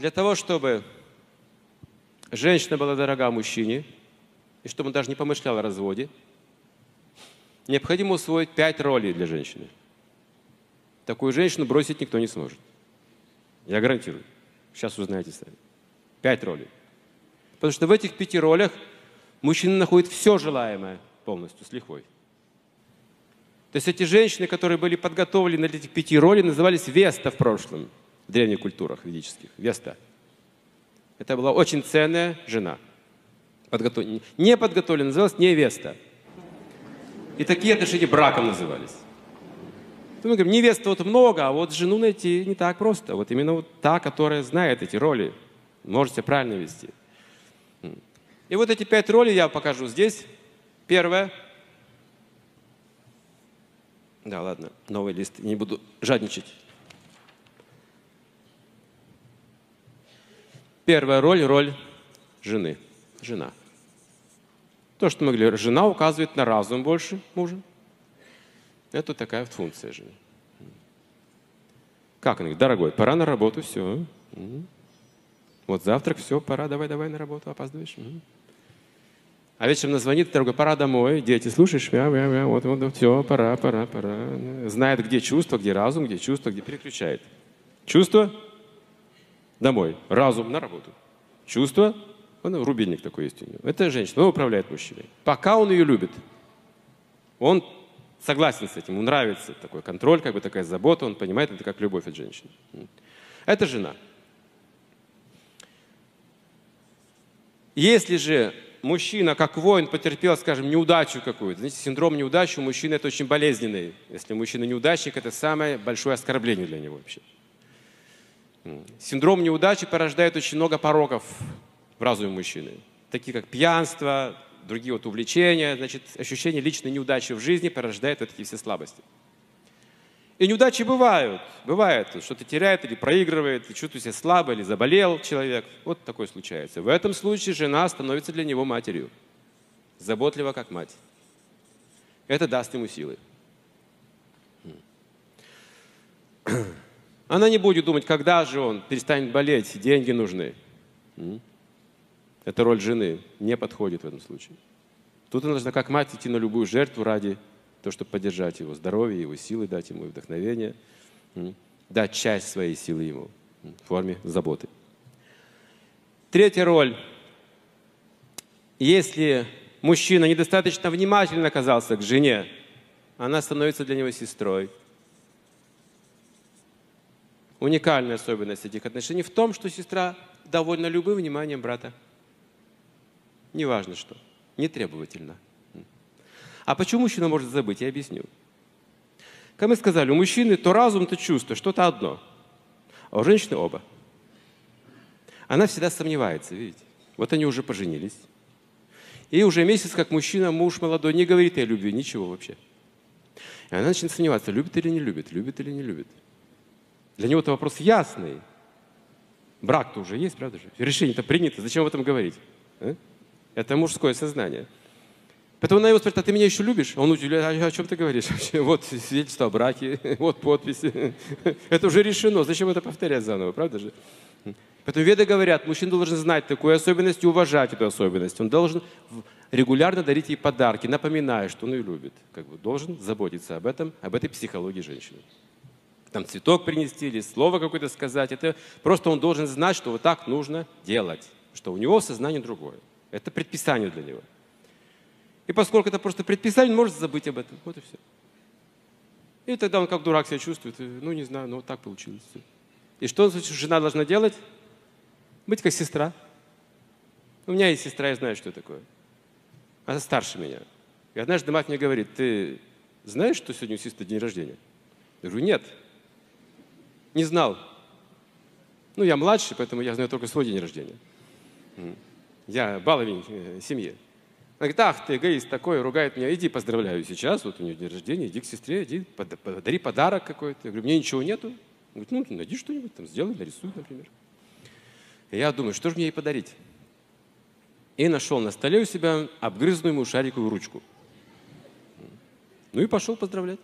для того, чтобы женщина была дорога мужчине, и чтобы он даже не помышлял о разводе, необходимо усвоить пять ролей для женщины. Такую женщину бросить никто не сможет. Я гарантирую. Сейчас узнаете сами. Пять ролей. Потому что в этих пяти ролях мужчина находит все желаемое полностью, с лихвой. То есть эти женщины, которые были подготовлены для этих пяти ролей, назывались Веста в прошлом, в древних культурах ведических. Веста. Это была очень ценная жена. Подготов... Не подготовленная, называлась невеста. И такие отношения браком назывались. Мы говорим, невеста вот много, а вот жену найти не так просто. Вот именно вот та, которая знает эти роли, может себя правильно вести. И вот эти пять ролей я покажу здесь. Первое. Да, ладно, новый лист, не буду жадничать. Первая роль – роль жены. Жена. То, что мы говорили, жена указывает на разум больше мужа. Это такая вот функция жены. Как она говорит, дорогой, пора на работу, все. Вот завтрак, все, пора, давай, давай на работу, опаздываешь. А вечером она дорогой, пора домой, дети, слушаешь, мя, мя, мя, вот, вот, все, пора, пора, пора. Знает, где чувство, где разум, где чувство, где переключает. Чувство – домой, разум – на работу. Чувство – он, рубильник такой есть у него. Это женщина, он управляет мужчиной. Пока он ее любит, он согласен с этим, ему нравится такой контроль, как бы такая забота, он понимает это как любовь от женщины. Это жена. Если же мужчина, как воин, потерпел, скажем, неудачу какую-то. Знаете, синдром неудачи у мужчины это очень болезненный. Если мужчина неудачник, это самое большое оскорбление для него вообще. Синдром неудачи порождает очень много пороков в разуме мужчины. Такие как пьянство, другие вот увлечения. Значит, ощущение личной неудачи в жизни порождает вот эти все слабости. И неудачи бывают. Бывает, что-то теряет или проигрывает, и чувствует себя слабо, или заболел человек. Вот такое случается. В этом случае жена становится для него матерью. Заботлива, как мать. Это даст ему силы. Она не будет думать, когда же он перестанет болеть, деньги нужны. Эта роль жены не подходит в этом случае. Тут она должна как мать идти на любую жертву ради то, чтобы поддержать его здоровье, его силы, дать ему вдохновение, дать часть своей силы ему в форме заботы. Третья роль. Если мужчина недостаточно внимательно оказался к жене, она становится для него сестрой. Уникальная особенность этих отношений в том, что сестра довольна любым вниманием брата. Неважно что, не требовательно – а почему мужчина может забыть? Я объясню. Как мы сказали, у мужчины то разум, то чувство, что-то одно. А у женщины оба. Она всегда сомневается, видите? Вот они уже поженились. И уже месяц, как мужчина, муж молодой, не говорит о любви, ничего вообще. И она начинает сомневаться, любит или не любит, любит или не любит. Для него это вопрос ясный. Брак-то уже есть, правда же? Решение-то принято, зачем об этом говорить? А? Это мужское сознание. Поэтому она его спрашивает, а ты меня еще любишь? Он удивляется, а о чем ты говоришь? Вот свидетельство о браке, вот подпись. Это уже решено, зачем это повторять заново, правда же? Поэтому веды говорят, мужчина должен знать такую особенность и уважать эту особенность. Он должен регулярно дарить ей подарки, напоминая, что он ее любит. Как бы должен заботиться об этом, об этой психологии женщины. Там цветок принести или слово какое-то сказать. Это просто он должен знать, что вот так нужно делать. Что у него сознание другое. Это предписание для него. И поскольку это просто предписание, он может забыть об этом. Вот и все. И тогда он как дурак себя чувствует. Ну, не знаю, ну вот так получилось. И что жена должна делать? Быть как сестра. У меня есть сестра, я знаю, что такое. Она старше меня. И однажды мать мне говорит, ты знаешь, что сегодня у сестры день рождения? Я говорю, нет. Не знал. Ну, я младший, поэтому я знаю только свой день рождения. Я баловень э, семьи. Она говорит, ах ты эгоист такой, ругает меня, иди поздравляю сейчас, вот у нее день рождения, иди к сестре, иди, подари подарок какой-то. Я говорю, мне ничего нету. Он говорит, ну, найди что-нибудь, там, сделай, нарисуй, например. И я думаю, что же мне ей подарить? И нашел на столе у себя обгрызанную шариковую ручку. Ну и пошел поздравлять.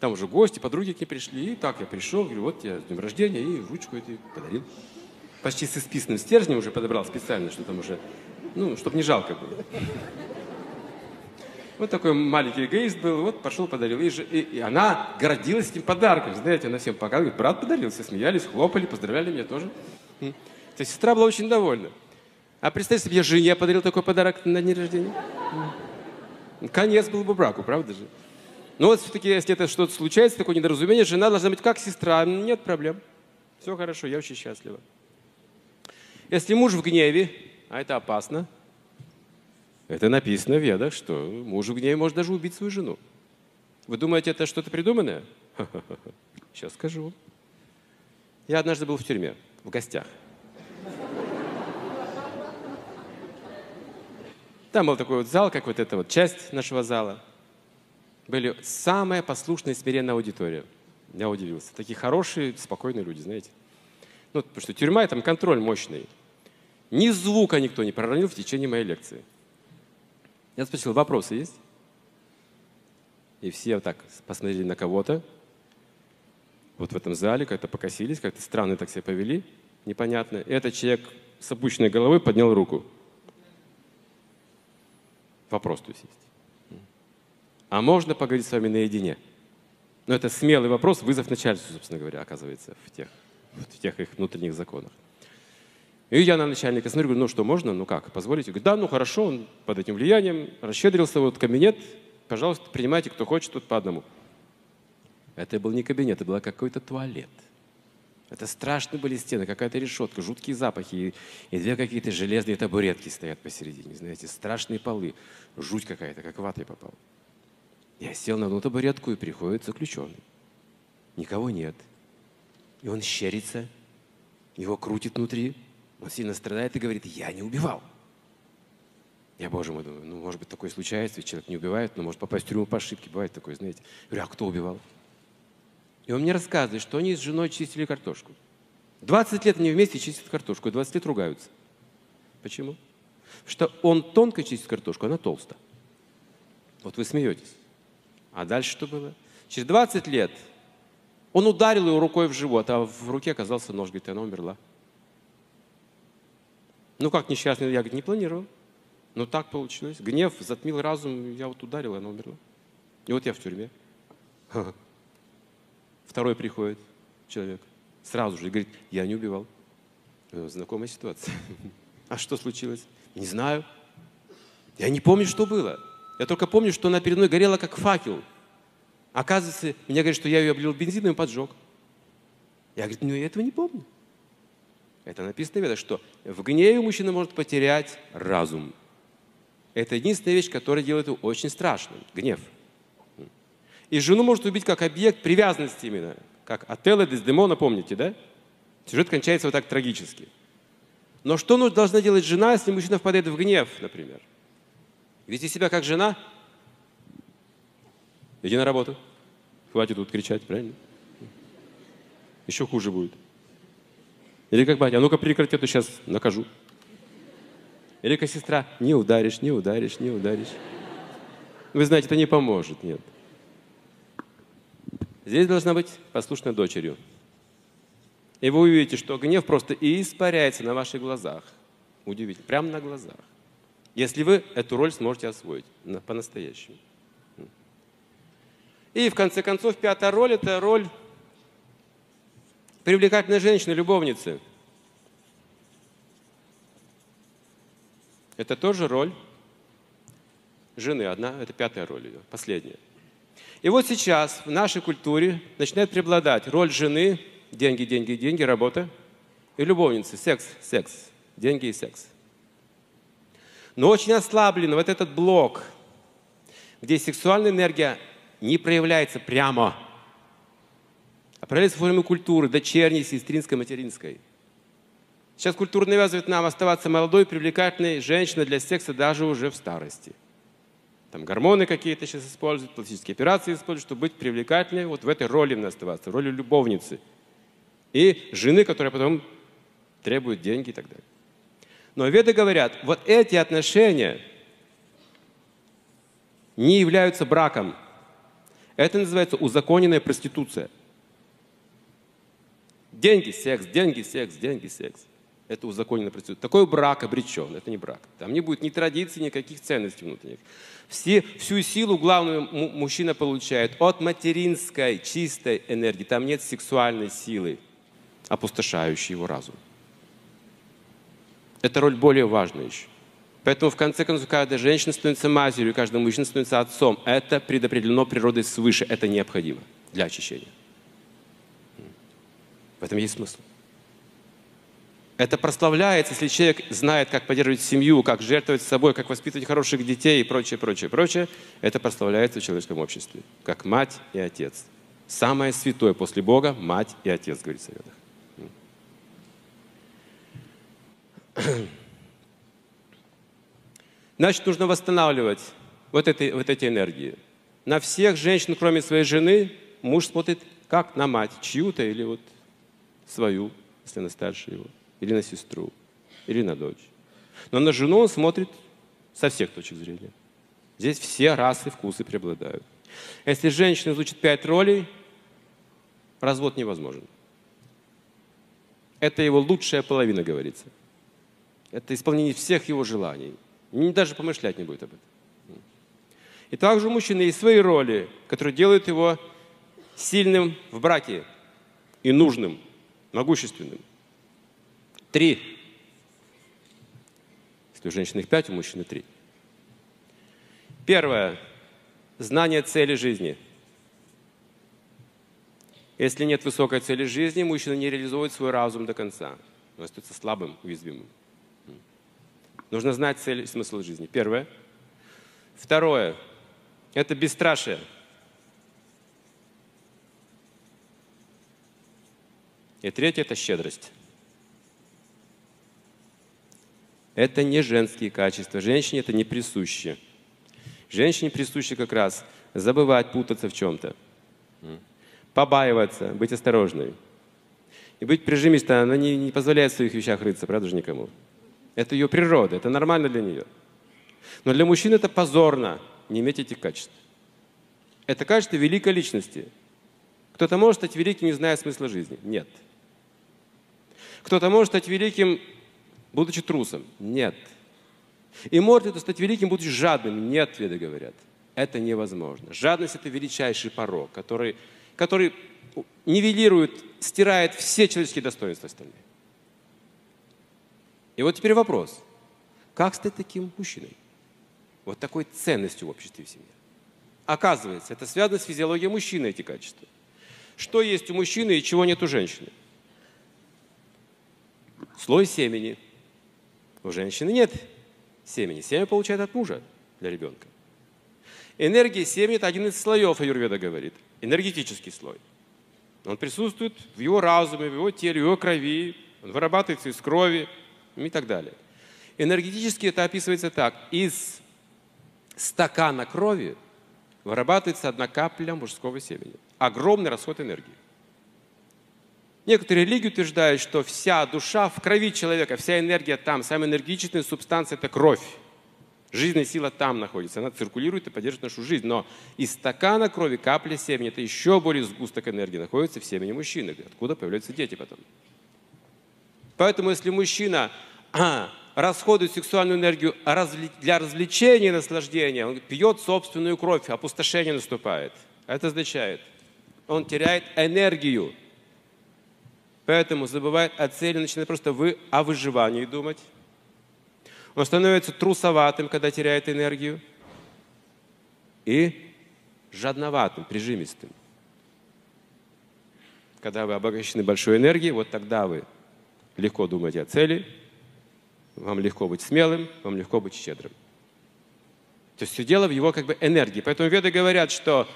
Там уже гости, подруги к ней пришли. И так я пришел, говорю, вот тебе с днем рождения, и ручку эту подарил. Почти с исписанным стержнем уже подобрал специально, что там уже, ну, чтобы не жалко было. Вот такой маленький эгоист был, вот пошел, подарил. И, и, и она гордилась этим подарком, знаете, она всем показывает. Брат подарил, все смеялись, хлопали, поздравляли меня тоже. То есть сестра была очень довольна. А представьте себе, жене подарил такой подарок на день рождения. Конец был бы браку, правда же? Но вот все-таки, если это что-то случается, такое недоразумение, жена должна быть как сестра, нет проблем. Все хорошо, я очень счастлива. Если муж в гневе, а это опасно, это написано в ведах, что муж в гневе может даже убить свою жену. Вы думаете, это что-то придуманное? Сейчас скажу. Я однажды был в тюрьме, в гостях. Там был такой вот зал, как вот эта вот часть нашего зала. Были самая послушная и смиренная аудитория. Я удивился. Такие хорошие, спокойные люди, знаете. Ну, потому что тюрьма, там контроль мощный. Ни звука никто не проронил в течение моей лекции. Я спросил, вопросы есть? И все вот так посмотрели на кого-то. Вот в этом зале как-то покосились, как-то странно так себя повели, непонятно. И этот человек с опущенной головой поднял руку. Вопрос то есть есть. А можно поговорить с вами наедине? Ну, это смелый вопрос, вызов начальству, собственно говоря, оказывается, в тех, в тех их внутренних законах. И я на начальника смотрю, говорю, ну что, можно? Ну как, позволите? Говорит, да, ну хорошо, он под этим влиянием расщедрился, вот кабинет, пожалуйста, принимайте, кто хочет, тут по одному. Это был не кабинет, это был какой-то туалет. Это страшные были стены, какая-то решетка, жуткие запахи, и, и две какие-то железные табуретки стоят посередине, знаете, страшные полы, жуть какая-то, как ватой попал. Я сел на одну табуретку, и приходит заключенный. Никого нет. И он щерится, его крутит внутри, он сильно страдает и говорит, я не убивал. Я, боже мой, думаю, ну, может быть, такое случается, ведь человек не убивает, но может попасть в тюрьму по ошибке, бывает такое, знаете. Я говорю, а кто убивал? И он мне рассказывает, что они с женой чистили картошку. 20 лет они вместе чистят картошку, и 20 лет ругаются. Почему? Что он тонко чистит картошку, она толсто. Вот вы смеетесь. А дальше что было? Через 20 лет он ударил ее рукой в живот, а в руке оказался нож, говорит, и она умерла. Ну как несчастный, я говорит, не планировал. Но так получилось. Гнев затмил разум, я вот ударил, и она умерла. И вот я в тюрьме. Второй приходит человек, сразу же, и говорит, я не убивал. Знакомая ситуация. А что случилось? Не знаю. Я не помню, что было. Я только помню, что она перед мной горела, как факел. Оказывается, меня говорят, что я ее облил бензином и поджег. Я говорю, ну я этого не помню. Это написано в Ведах, что в гневе мужчина может потерять разум. Это единственная вещь, которая делает его очень страшным. Гнев. И жену может убить как объект привязанности именно. Как Отелло Дездемона, помните, да? Сюжет кончается вот так трагически. Но что должна делать жена, если мужчина впадает в гнев, например? Вести себя как жена? Иди на работу. Хватит тут кричать, правильно? Еще хуже будет. Или как батя, а ну-ка прекрати, а то сейчас накажу. Или как сестра, не ударишь, не ударишь, не ударишь. Вы знаете, это не поможет, нет. Здесь должна быть послушной дочерью. И вы увидите, что гнев просто испаряется на ваших глазах. Удивительно, прямо на глазах. Если вы эту роль сможете освоить по-настоящему. И в конце концов, пятая роль – это роль привлекательной женщины, любовницы. Это тоже роль жены. Одна, это пятая роль ее, последняя. И вот сейчас в нашей культуре начинает преобладать роль жены, деньги, деньги, деньги, работа, и любовницы, секс, секс, деньги и секс. Но очень ослаблен вот этот блок, где сексуальная энергия не проявляется прямо – проявляется в форме культуры, дочерней, сестринской, материнской. Сейчас культура навязывает нам оставаться молодой, привлекательной женщиной для секса даже уже в старости. Там гормоны какие-то сейчас используют, пластические операции используют, чтобы быть привлекательной, вот в этой роли мне оставаться, роли любовницы. И жены, которая потом требует деньги и так далее. Но веды говорят, вот эти отношения не являются браком. Это называется узаконенная проституция. Деньги, секс, деньги, секс, деньги, секс. Это узаконенная проституция. Такой брак обречен, это не брак. Там не будет ни традиций, никаких ценностей внутренних. Все, всю силу главную мужчина получает от материнской чистой энергии. Там нет сексуальной силы, опустошающей его разум. Эта роль более важная еще. Поэтому в конце концов каждая женщина становится матерью, каждый мужчина становится отцом. Это предопределено природой свыше, это необходимо для очищения. В этом есть смысл. Это прославляется, если человек знает, как поддерживать семью, как жертвовать собой, как воспитывать хороших детей и прочее, прочее, прочее. Это прославляется в человеческом обществе, как мать и отец. Самое святое после Бога – мать и отец, говорит в Советах. Значит, нужно восстанавливать вот, эти, вот эти энергии. На всех женщин, кроме своей жены, муж смотрит как на мать, чью-то или вот свою, если она старше его, или на сестру, или на дочь. Но на жену он смотрит со всех точек зрения. Здесь все расы, вкусы преобладают. Если женщина изучит пять ролей, развод невозможен. Это его лучшая половина, говорится. Это исполнение всех его желаний – даже помышлять не будет об этом. И также у мужчины есть свои роли, которые делают его сильным в браке и нужным, могущественным. Три. Если у женщины их пять, у мужчины три. Первое. Знание цели жизни. Если нет высокой цели жизни, мужчина не реализует свой разум до конца. Он остается слабым, уязвимым. Нужно знать цель и смысл жизни. Первое. Второе. Это бесстрашие. И третье – это щедрость. Это не женские качества. Женщине это не присуще. Женщине присуще как раз забывать, путаться в чем-то. Побаиваться, быть осторожной. И быть прижимистой, она не, не позволяет в своих вещах рыться, правда же никому? Это ее природа, это нормально для нее. Но для мужчин это позорно не иметь этих качеств. Это качество великой личности. Кто-то может стать великим, не зная смысла жизни. Нет. Кто-то может стать великим, будучи трусом. Нет. И может это стать великим, будучи жадным. Нет, веды говорят. Это невозможно. Жадность – это величайший порог, который, который нивелирует, стирает все человеческие достоинства остальные. И вот теперь вопрос. Как стать таким мужчиной? Вот такой ценностью в обществе и в семье. Оказывается, это связано с физиологией мужчины, эти качества. Что есть у мужчины и чего нет у женщины? Слой семени. У женщины нет семени. Семя получает от мужа для ребенка. Энергия семени – это один из слоев, Аюрведа говорит. Энергетический слой. Он присутствует в его разуме, в его теле, в его крови. Он вырабатывается из крови, и так далее. Энергетически это описывается так. Из стакана крови вырабатывается одна капля мужского семени. Огромный расход энергии. Некоторые религии утверждают, что вся душа в крови человека, вся энергия там, самая энергичная субстанция – это кровь. Жизненная сила там находится, она циркулирует и поддерживает нашу жизнь. Но из стакана крови капля семени – это еще более сгусток энергии, находится в семени мужчины, откуда появляются дети потом. Поэтому если мужчина а, расходует сексуальную энергию для развлечения и наслаждения, он пьет собственную кровь, опустошение наступает. Это означает, он теряет энергию. Поэтому забывает о цели, начинает просто вы, о выживании думать. Он становится трусоватым, когда теряет энергию. И жадноватым, прижимистым. Когда вы обогащены большой энергией, вот тогда вы легко думать о цели, вам легко быть смелым, вам легко быть щедрым. То есть все дело в его как бы энергии. Поэтому веды говорят, что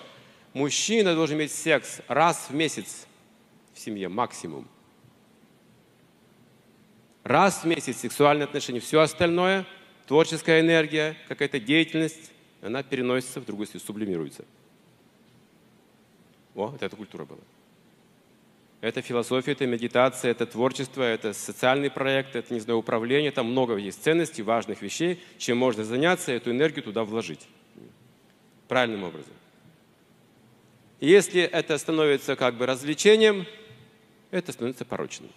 мужчина должен иметь секс раз в месяц в семье максимум. Раз в месяц сексуальные отношения. Все остальное, творческая энергия, какая-то деятельность, она переносится в другую сферу, сублимируется. О, вот эта культура была. Это философия, это медитация, это творчество, это социальный проект, это, не знаю, управление. Там много есть ценностей, важных вещей, чем можно заняться, эту энергию туда вложить. Правильным образом. Если это становится как бы развлечением, это становится порочным.